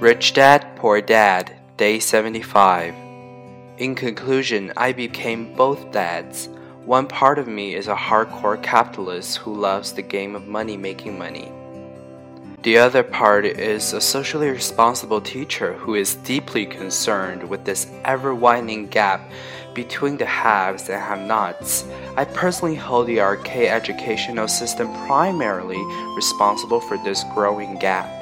Rich Dad, Poor Dad, Day 75. In conclusion, I became both dads. One part of me is a hardcore capitalist who loves the game of money making money. The other part is a socially responsible teacher who is deeply concerned with this ever widening gap between the haves and have nots. I personally hold the archaic educational system primarily responsible for this growing gap.